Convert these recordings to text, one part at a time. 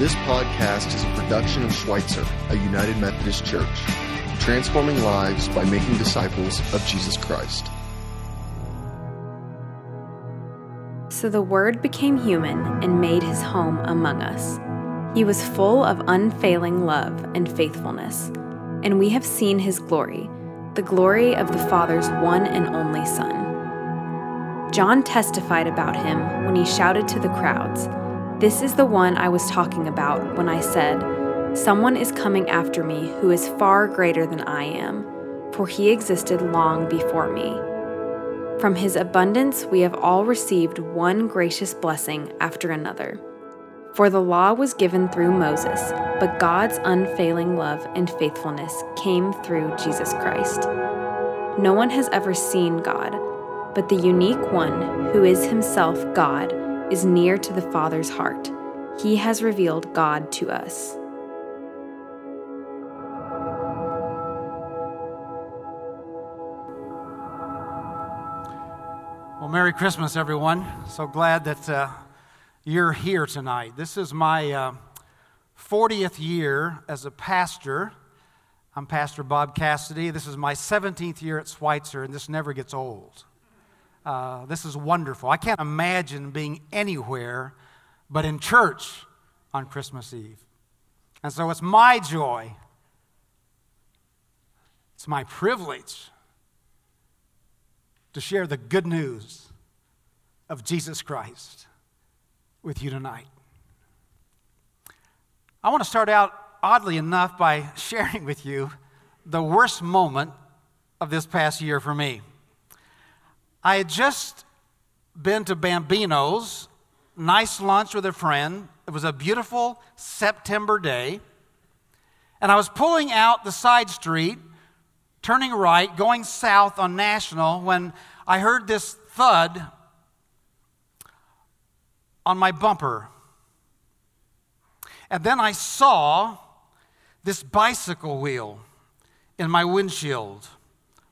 This podcast is a production of Schweitzer, a United Methodist Church, transforming lives by making disciples of Jesus Christ. So the Word became human and made his home among us. He was full of unfailing love and faithfulness, and we have seen his glory, the glory of the Father's one and only Son. John testified about him when he shouted to the crowds, This is the one I was talking about when I said, Someone is coming after me who is far greater than I am, for he existed long before me. From his abundance, we have all received one gracious blessing after another. For the law was given through Moses, but God's unfailing love and faithfulness came through Jesus Christ. No one has ever seen God, but the unique one, who is himself God, is near to the Father's heart. He has revealed God to us. Well, Merry Christmas, everyone. So glad that uh, you're here tonight. This is my uh, 40th year as a pastor. I'm Pastor Bob Casady. This is my 17th year at Schweitzer, and this never gets old. Uh, this is wonderful. I can't imagine being anywhere but in church on Christmas Eve. And so it's my joy, it's my privilege to share the good news of Jesus Christ with you tonight. I want to start out, oddly enough, by sharing with you the worst moment of this past year for me. I had just been to Bambino's, nice lunch with a friend. It was a beautiful September day. And I was pulling out the side street turning right, going south on National, when I heard this thud on my bumper. And then I saw this bicycle wheel in my windshield.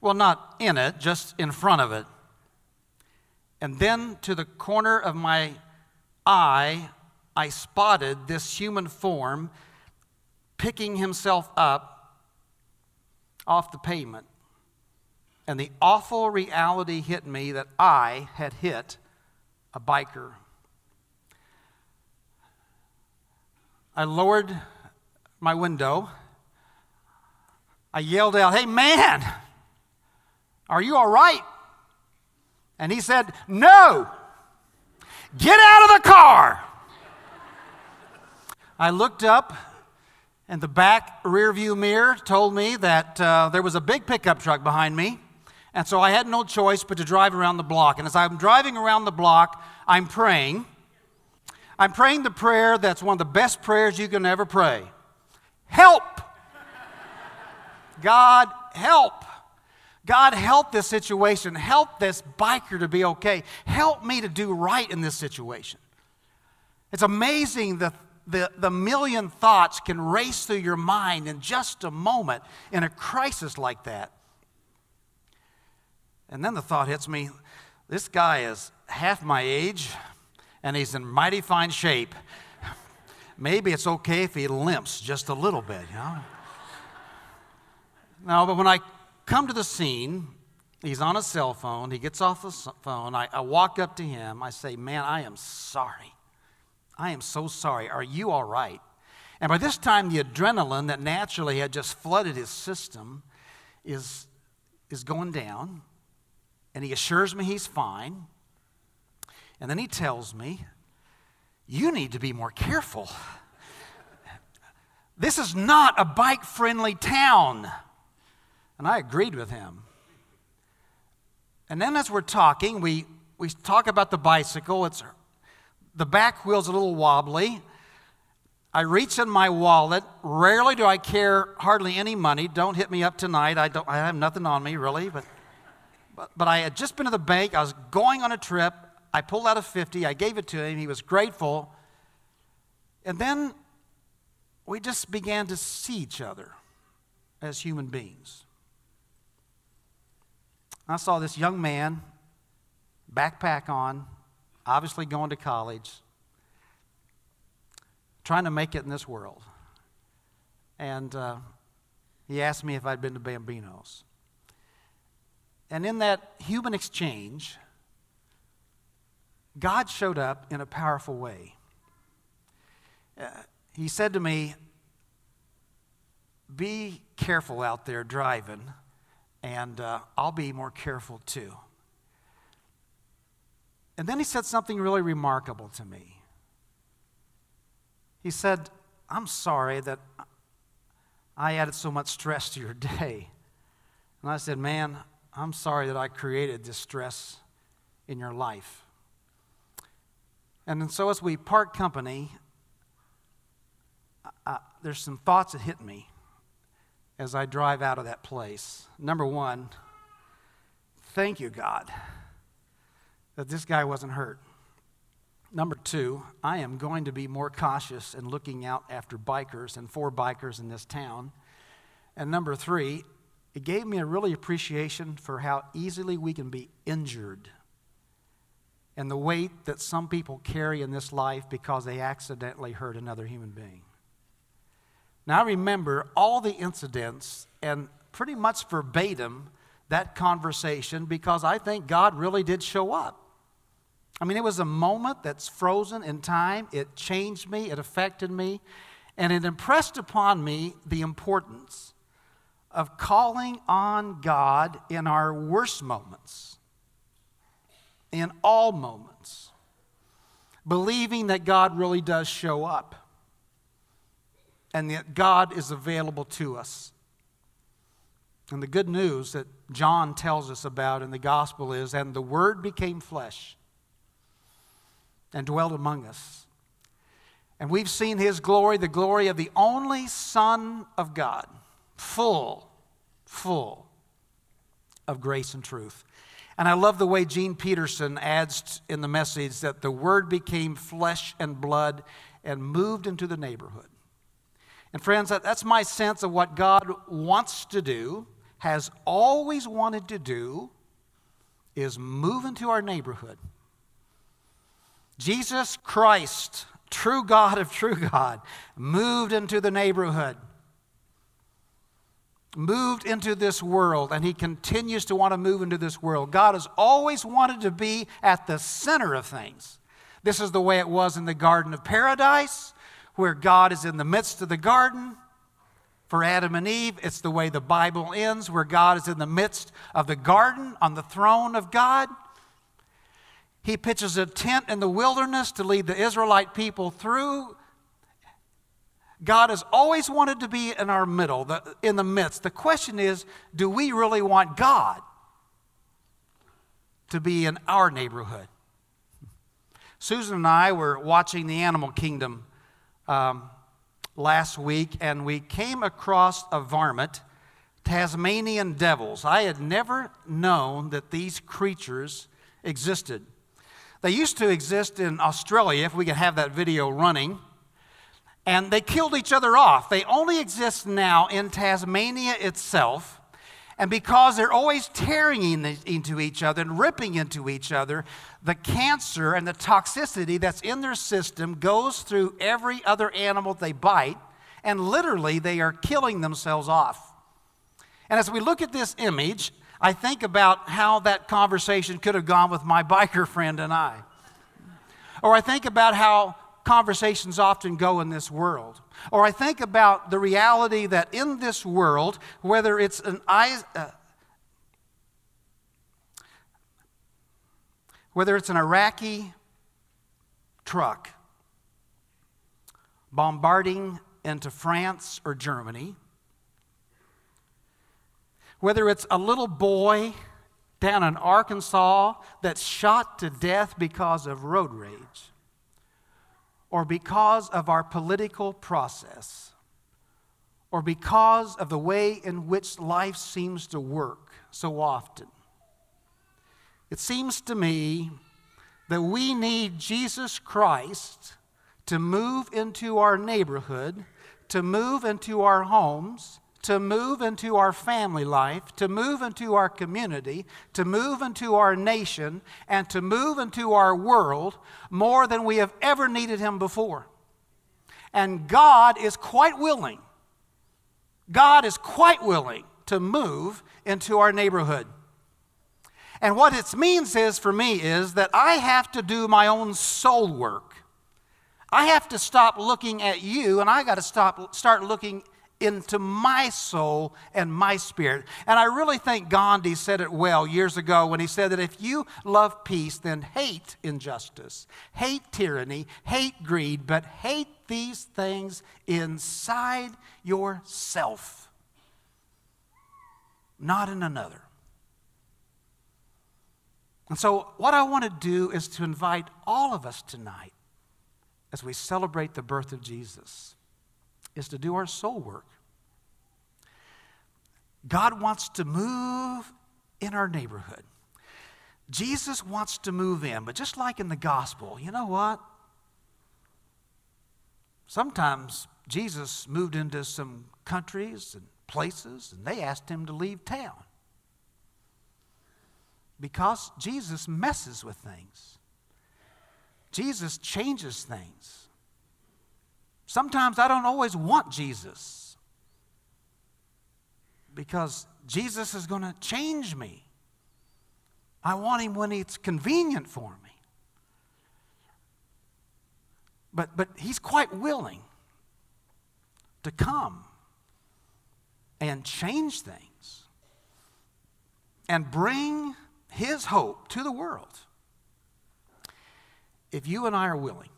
Well, not in it, just in front of it. And then to the corner of my eye, I spotted this human form picking himself up off the pavement. And the awful reality hit me that I had hit a biker. I lowered my window. I yelled out, Hey, man, are you all right? And he said, No, get out of the car. I looked up and the back rear view mirror told me that uh, there was a big pickup truck behind me. And so I had no choice but to drive around the block. And as I'm driving around the block, I'm praying. I'm praying the prayer that's one of the best prayers you can ever pray Help! God, help! God, help this situation. Help this biker to be okay. Help me to do right in this situation. It's amazing the the, the million thoughts can race through your mind in just a moment in a crisis like that. And then the thought hits me this guy is half my age and he's in mighty fine shape. Maybe it's okay if he limps just a little bit, you know? No, but when I come to the scene, he's on a cell phone, he gets off the phone, I, I walk up to him, I say, Man, I am sorry. I am so sorry. Are you all right? And by this time, the adrenaline that naturally had just flooded his system is, is going down. And he assures me he's fine. And then he tells me, You need to be more careful. This is not a bike friendly town. And I agreed with him. And then as we're talking, we, we talk about the bicycle. It's the back wheel's a little wobbly. I reach in my wallet. Rarely do I care hardly any money. Don't hit me up tonight. I, don't, I have nothing on me, really. But, but, but I had just been to the bank. I was going on a trip. I pulled out a 50. I gave it to him. He was grateful. And then we just began to see each other as human beings. I saw this young man, backpack on, obviously going to college, trying to make it in this world. And uh, he asked me if I'd been to Bambinos. And in that human exchange, God showed up in a powerful way. Uh, he said to me, Be careful out there driving, and uh, I'll be more careful too. And then he said something really remarkable to me. He said, I'm sorry that I added so much stress to your day. And I said, Man, I'm sorry that I created this stress in your life. And so as we part company, there's some thoughts that hit me as I drive out of that place. Number one, thank you, God, that this guy wasn't hurt. Number two, I am going to be more cautious in looking out after bikers and for bikers in this town. And number three, it gave me a really appreciation for how easily we can be injured and the weight that some people carry in this life because they accidentally hurt another human being. Now, I remember all the incidents and pretty much verbatim that conversation because I think God really did show up. I mean, it was a moment that's frozen in time. It changed me, it affected me, and it impressed upon me the importance of calling on God in our worst moments, in all moments, believing that God really does show up and that God is available to us. And the good news that John tells us about in the gospel is, and the Word became flesh and dwelt among us. And we've seen his glory, the glory of the only Son of God, full, full of grace and truth. And I love the way Gene Peterson adds in the message that the Word became flesh and blood and moved into the neighborhood. And friends, that's my sense of what God wants to do, has always wanted to do, is move into our neighborhood Jesus Christ, true God of true God, moved into the neighborhood, moved into this world, and he continues to want to move into this world. God has always wanted to be at the center of things. This is the way it was in the Garden of Paradise, where God is in the midst of the garden. For Adam and Eve, it's the way the Bible ends, where God is in the midst of the garden on the throne of God. He pitches a tent in the wilderness to lead the Israelite people through. God has always wanted to be in our middle, the, in the midst. The question is do we really want God to be in our neighborhood? Susan and I were watching the Animal Kingdom um, last week, and we came across a varmint, Tasmanian devils. I had never known that these creatures existed. They used to exist in Australia, if we could have that video running, and they killed each other off. They only exist now in Tasmania itself. And because they're always tearing into each other and ripping into each other, the cancer and the toxicity that's in their system goes through every other animal they bite, and literally they are killing themselves off. And as we look at this image, I think about how that conversation could have gone with my biker friend and I. Or I think about how conversations often go in this world. Or I think about the reality that in this world, whether it's an uh, whether it's an Iraqi truck bombarding into France or Germany, whether it's a little boy down in Arkansas that's shot to death because of road rage or because of our political process or because of the way in which life seems to work so often. It seems to me that we need Jesus Christ to move into our neighborhood, to move into our homes, to move into our family life, to move into our community, to move into our nation, and to move into our world more than we have ever needed Him before. And God is quite willing, God is quite willing to move into our neighborhood. And what it means is for me is that I have to do my own soul work. I have to stop looking at you and I got to stop start looking into my soul and my spirit. And I really think Gandhi said it well years ago when he said that if you love peace, then hate injustice, hate tyranny, hate greed, but hate these things inside yourself, not in another. And so, what I want to do is to invite all of us tonight as we celebrate the birth of Jesus is to do our soul work. God wants to move in our neighborhood. Jesus wants to move in, but just like in the gospel, you know what? Sometimes Jesus moved into some countries and places, and they asked him to leave town because Jesus messes with things. Jesus changes things. Sometimes I don't always want Jesus because Jesus is going to change me. I want him when it's convenient for me. But, but he's quite willing to come and change things and bring his hope to the world if you and I are willing.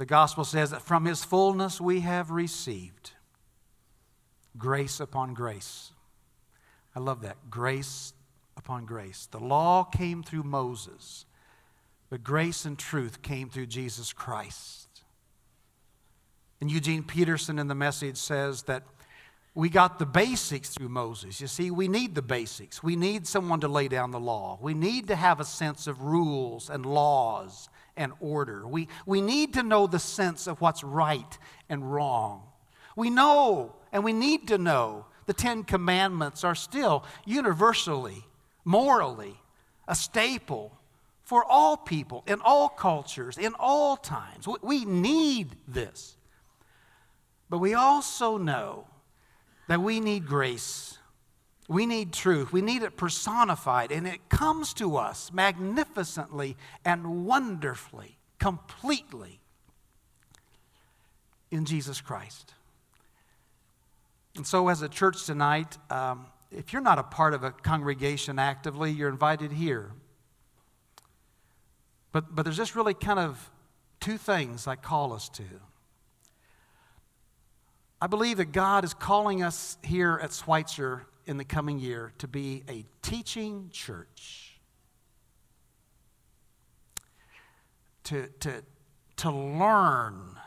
The gospel says that from his fullness we have received grace upon grace. I love that. Grace upon grace. The law came through Moses, but grace and truth came through Jesus Christ. And Eugene Peterson in the message says that we got the basics through Moses. You see, we need the basics. We need someone to lay down the law. We need to have a sense of rules and laws and order. We, we need to know the sense of what's right and wrong. We know and we need to know the Ten Commandments are still universally, morally, a staple for all people, in all cultures, in all times. We need this. But we also know that we need grace we need truth. We need it personified, and it comes to us magnificently and wonderfully, completely in Jesus Christ. And so, as a church tonight, um, if you're not a part of a congregation actively, you're invited here. But, but there's just really kind of two things I call us to. I believe that God is calling us here at Schweitzer in the coming year to be a teaching church. To, to, to learn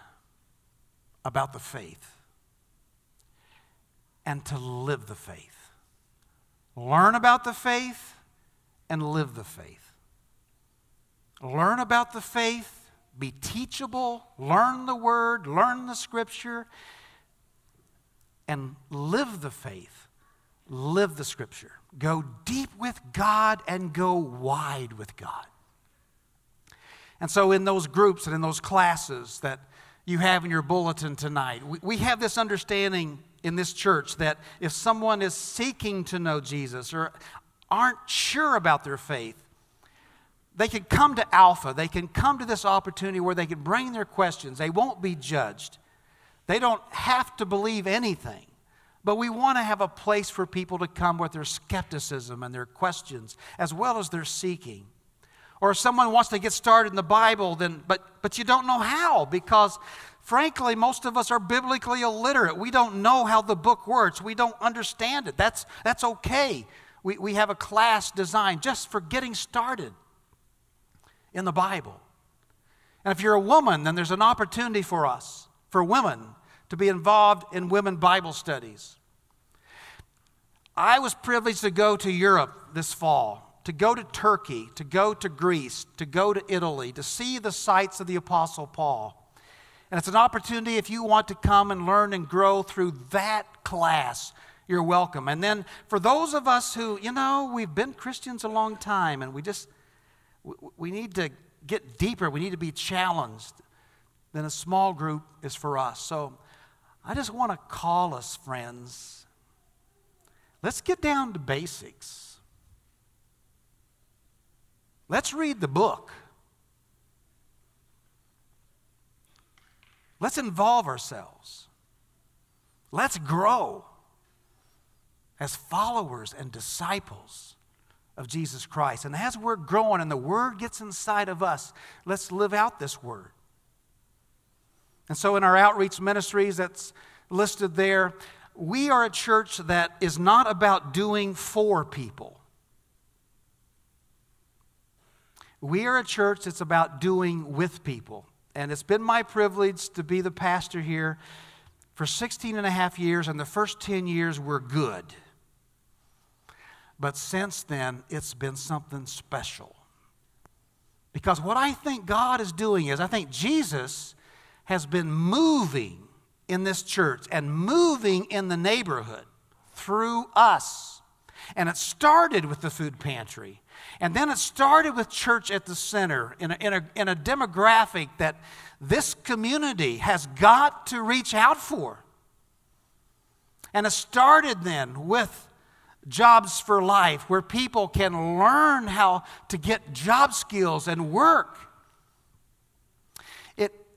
about the faith and to live the faith. Learn about the faith and live the faith. Learn about the faith, be teachable, learn the word, learn the scripture, and live the faith live the scripture. Go deep with God and go wide with God. And so, in those groups and in those classes that you have in your bulletin tonight, we, we have this understanding in this church that if someone is seeking to know Jesus or aren't sure about their faith, they can come to Alpha. They can come to this opportunity where they can bring their questions. They won't be judged. They don't have to believe anything. But we want to have a place for people to come with their skepticism and their questions, as well as their seeking. Or if someone wants to get started in the Bible, then but but you don't know how because frankly, most of us are biblically illiterate. We don't know how the book works. We don't understand it. That's that's okay. We, we have a class designed just for getting started in the Bible. And if you're a woman, then there's an opportunity for us, for women, to be involved in women Bible studies. I was privileged to go to Europe this fall, to go to Turkey, to go to Greece, to go to Italy, to see the sites of the Apostle Paul. And it's an opportunity if you want to come and learn and grow through that class, you're welcome. And then for those of us who, you know, we've been Christians a long time and we just, we need to get deeper, we need to be challenged then a small group is for us. So I just want to call us, friends. Let's get down to basics. Let's read the book. Let's involve ourselves. Let's grow as followers and disciples of Jesus Christ. And as we're growing and the Word gets inside of us, let's live out this Word. And so, in our outreach ministries that's listed there, we are a church that is not about doing for people. We are a church that's about doing with people. And it's been my privilege to be the pastor here for 16 and a half years, and the first 10 years were good. But since then, it's been something special. Because what I think God is doing is, I think Jesus has been moving in this church and moving in the neighborhood through us. And it started with the food pantry. And then it started with church at the center in a, in a, in a demographic that this community has got to reach out for. And it started then with Jobs for Life, where people can learn how to get job skills and work.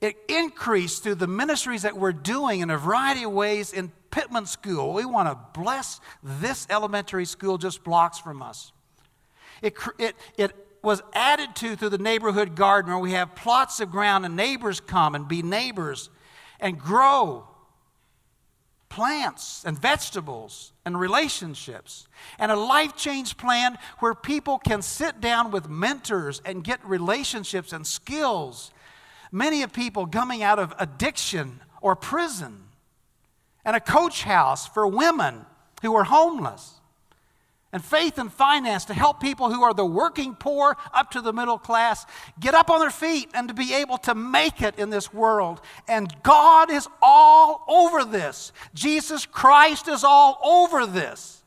It, increased through the ministries that we're doing in a variety of ways in Pittman School. We want to bless this elementary school just blocks from us. It, it, it was added to through the neighborhood garden where we have plots of ground and neighbors come and be neighbors and grow plants and vegetables and relationships, and a life change plan where people can sit down with mentors and get relationships and skills. Many of people coming out of addiction or prison, and a coach house for women who are homeless and faith and finance to help people who are the working poor up to the middle class get up on their feet and to be able to make it in this world. And God is all over this. Jesus Christ is all over this.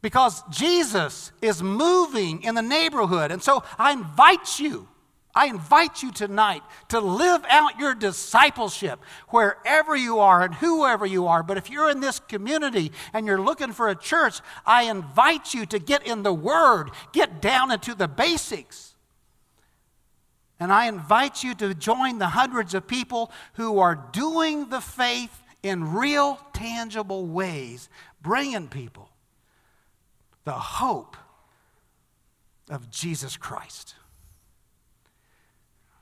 Because Jesus is moving in the neighborhood. And so I invite you I invite you tonight to live out your discipleship wherever you are and whoever you are. But if you're in this community and you're looking for a church, I invite you to get in the Word, get down into the basics. And I invite you to join the hundreds of people who are doing the faith in real, tangible ways, bringing people the hope of Jesus Christ.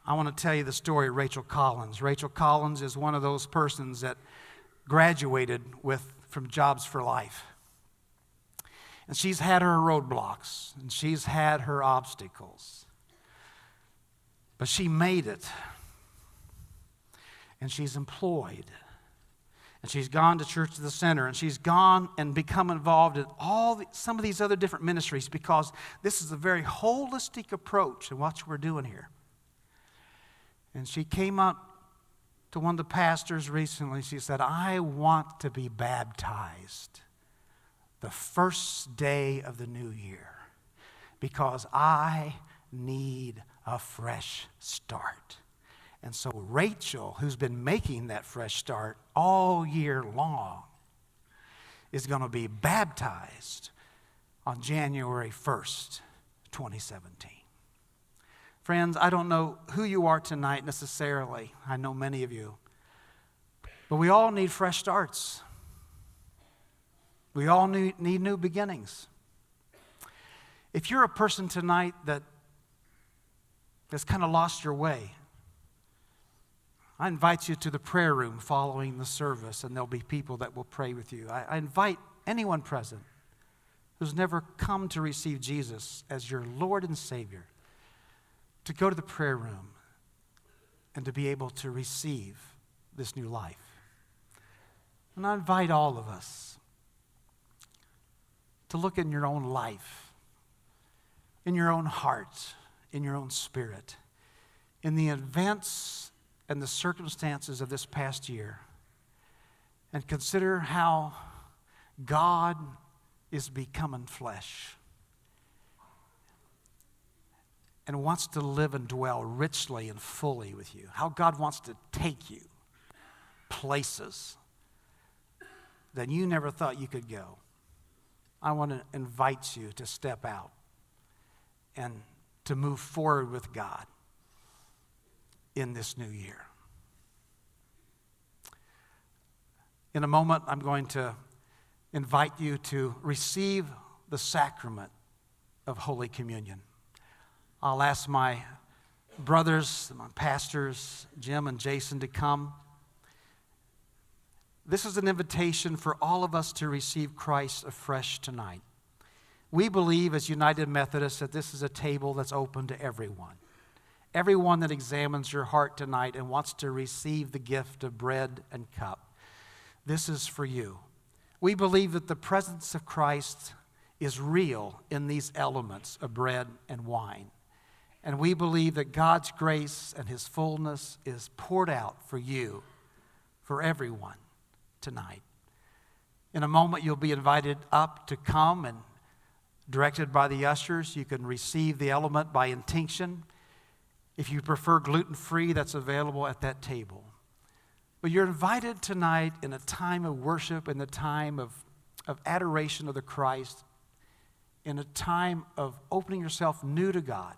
I want to tell you the story of Rachel Collins. Rachel Collins is one of those persons that graduated with from Jobs for Life. And she's had her roadblocks and she's had her obstacles. But she made it. And she's employed. And she's gone to Church of the Center and she's gone and become involved in all the, some of these other different ministries because this is a very holistic approach to what we're doing here. And she came up to one of the pastors recently. She said, I want to be baptized the first day of the new year because I need a fresh start. And so, Rachel, who's been making that fresh start all year long, is going to be baptized on January 1st, 2017. Friends, I don't know who you are tonight necessarily. I know many of you. But we all need fresh starts. We all need, new beginnings. If you're a person tonight that has kind of lost your way, I invite you to the prayer room following the service, and there'll be people that will pray with you. I, I invite anyone present who's never come to receive Jesus as your Lord and Savior to go to the prayer room and to be able to receive this new life. And I invite all of us to look in your own life, in your own heart, in your own spirit, in the events and the circumstances of this past year, and consider how God is becoming flesh and wants to live and dwell richly and fully with you. How God wants to take you places that you never thought you could go. I want to invite you to step out and to move forward with God in this new year. In a moment, I'm going to invite you to receive the sacrament of Holy Communion. I'll ask my brothers, my pastors, Jim and Jason, to come. This is an invitation for all of us to receive Christ afresh tonight. We believe as United Methodists that this is a table that's open to everyone. Everyone that examines your heart tonight and wants to receive the gift of bread and cup, this is for you. We believe that the presence of Christ is real in these elements of bread and wine. And we believe that God's grace and His fullness is poured out for you, for everyone tonight. In a moment, you'll be invited up to come and directed by the ushers. You can receive the element by intinction. If you prefer gluten free, that's available at that table. But you're invited tonight in a time of worship, in the time of, of adoration of the Christ, in a time of opening yourself new to God,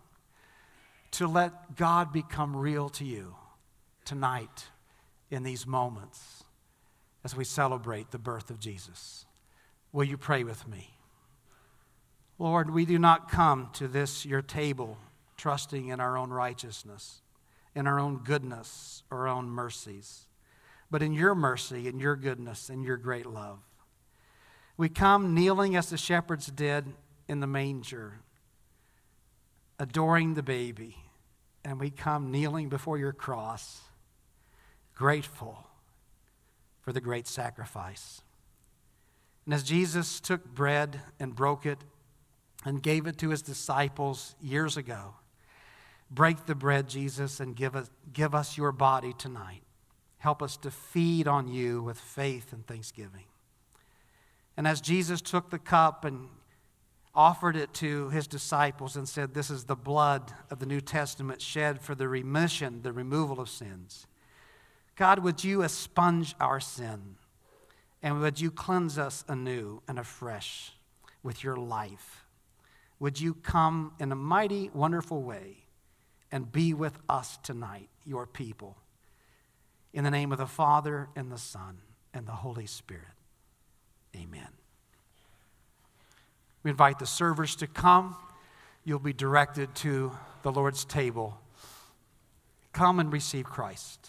to let God become real to you tonight in these moments as we celebrate the birth of Jesus. Will you pray with me? Lord, we do not come to this, your table, trusting in our own righteousness, in our own goodness, our own mercies, but in your mercy and your goodness and your great love. We come kneeling as the shepherds did in the manger, adoring the baby, and we come kneeling before your cross, grateful for the great sacrifice. And as Jesus took bread and broke it and gave it to his disciples years ago, break the bread, Jesus, and give us, give us your body tonight. Help us to feed on you with faith and thanksgiving. And as Jesus took the cup and offered it to his disciples and said, This is the blood of the New Testament shed for the remission, the removal of sins. God, would you expunge our sin? And would you cleanse us anew and afresh with your life? Would you come in a mighty, wonderful way and be with us tonight, your people? In the name of the Father, and the Son, and the Holy Spirit. Amen. We invite the servers to come. You'll be directed to the Lord's table. Come and receive Christ.